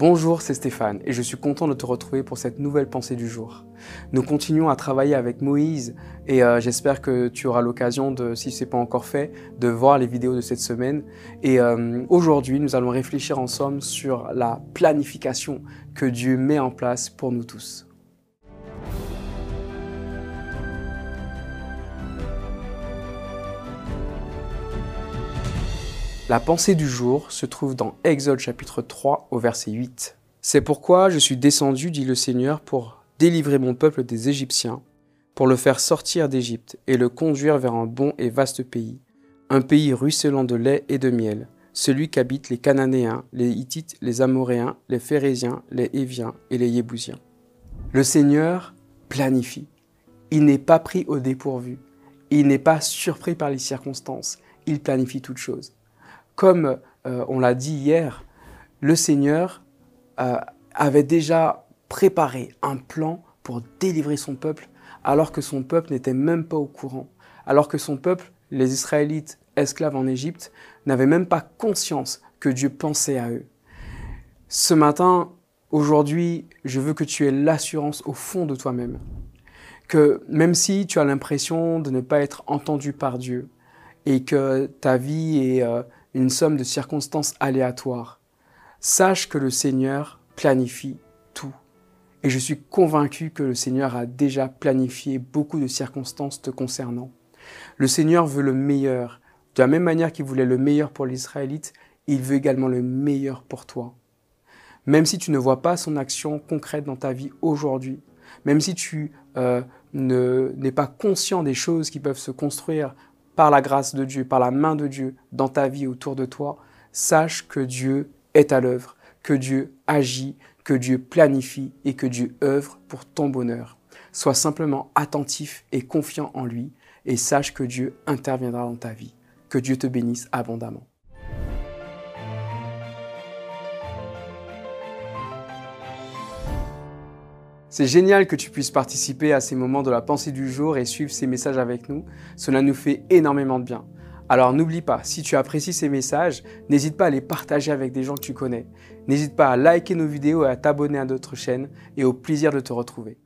Bonjour, c'est Stéphane et je suis content de te retrouver pour cette nouvelle pensée du jour. Nous continuons à travailler avec Moïse et euh, j'espère que tu auras l'occasion de, si ce n'est pas encore fait, de voir les vidéos de cette semaine. Et euh, aujourd'hui, nous allons réfléchir ensemble sur la planification que Dieu met en place pour nous tous. La pensée du jour se trouve dans Exode chapitre 3 au verset 8. C'est pourquoi je suis descendu, dit le Seigneur, pour délivrer mon peuple des Égyptiens, pour le faire sortir d'Égypte et le conduire vers un bon et vaste pays, un pays ruisselant de lait et de miel, celui qu'habitent les Cananéens, les Hittites, les Amoréens, les Phérésiens, les Héviens et les Yébousiens. Le Seigneur planifie. Il n'est pas pris au dépourvu. Il n'est pas surpris par les circonstances. Il planifie toutes choses comme euh, on l'a dit hier, le Seigneur euh, avait déjà préparé un plan pour délivrer son peuple alors que son peuple n'était même pas au courant, alors que son peuple, les Israélites esclaves en Égypte, n'avaient même pas conscience que Dieu pensait à eux. Ce matin, aujourd'hui, je veux que tu aies l'assurance au fond de toi-même que même si tu as l'impression de ne pas être entendu par Dieu et que ta vie est euh, une somme de circonstances aléatoires. Sache que le Seigneur planifie tout. Et je suis convaincu que le Seigneur a déjà planifié beaucoup de circonstances te concernant. Le Seigneur veut le meilleur. De la même manière qu'il voulait le meilleur pour l'Israélite, il veut également le meilleur pour toi. Même si tu ne vois pas son action concrète dans ta vie aujourd'hui, même si tu euh, n'es pas conscient des choses qui peuvent se construire par la grâce de Dieu, par la main de Dieu dans ta vie autour de toi, sache que Dieu est à l'œuvre, que Dieu agit, que Dieu planifie et que Dieu œuvre pour ton bonheur. Sois simplement attentif et confiant en lui et sache que Dieu interviendra dans ta vie. Que Dieu te bénisse abondamment. C'est génial que tu puisses participer à ces moments de la pensée du jour et suivre ces messages avec nous. Cela nous fait énormément de bien. Alors n'oublie pas, si tu apprécies ces messages, n'hésite pas à les partager avec des gens que tu connais. N'hésite pas à liker nos vidéos et à t'abonner à notre chaîne et au plaisir de te retrouver.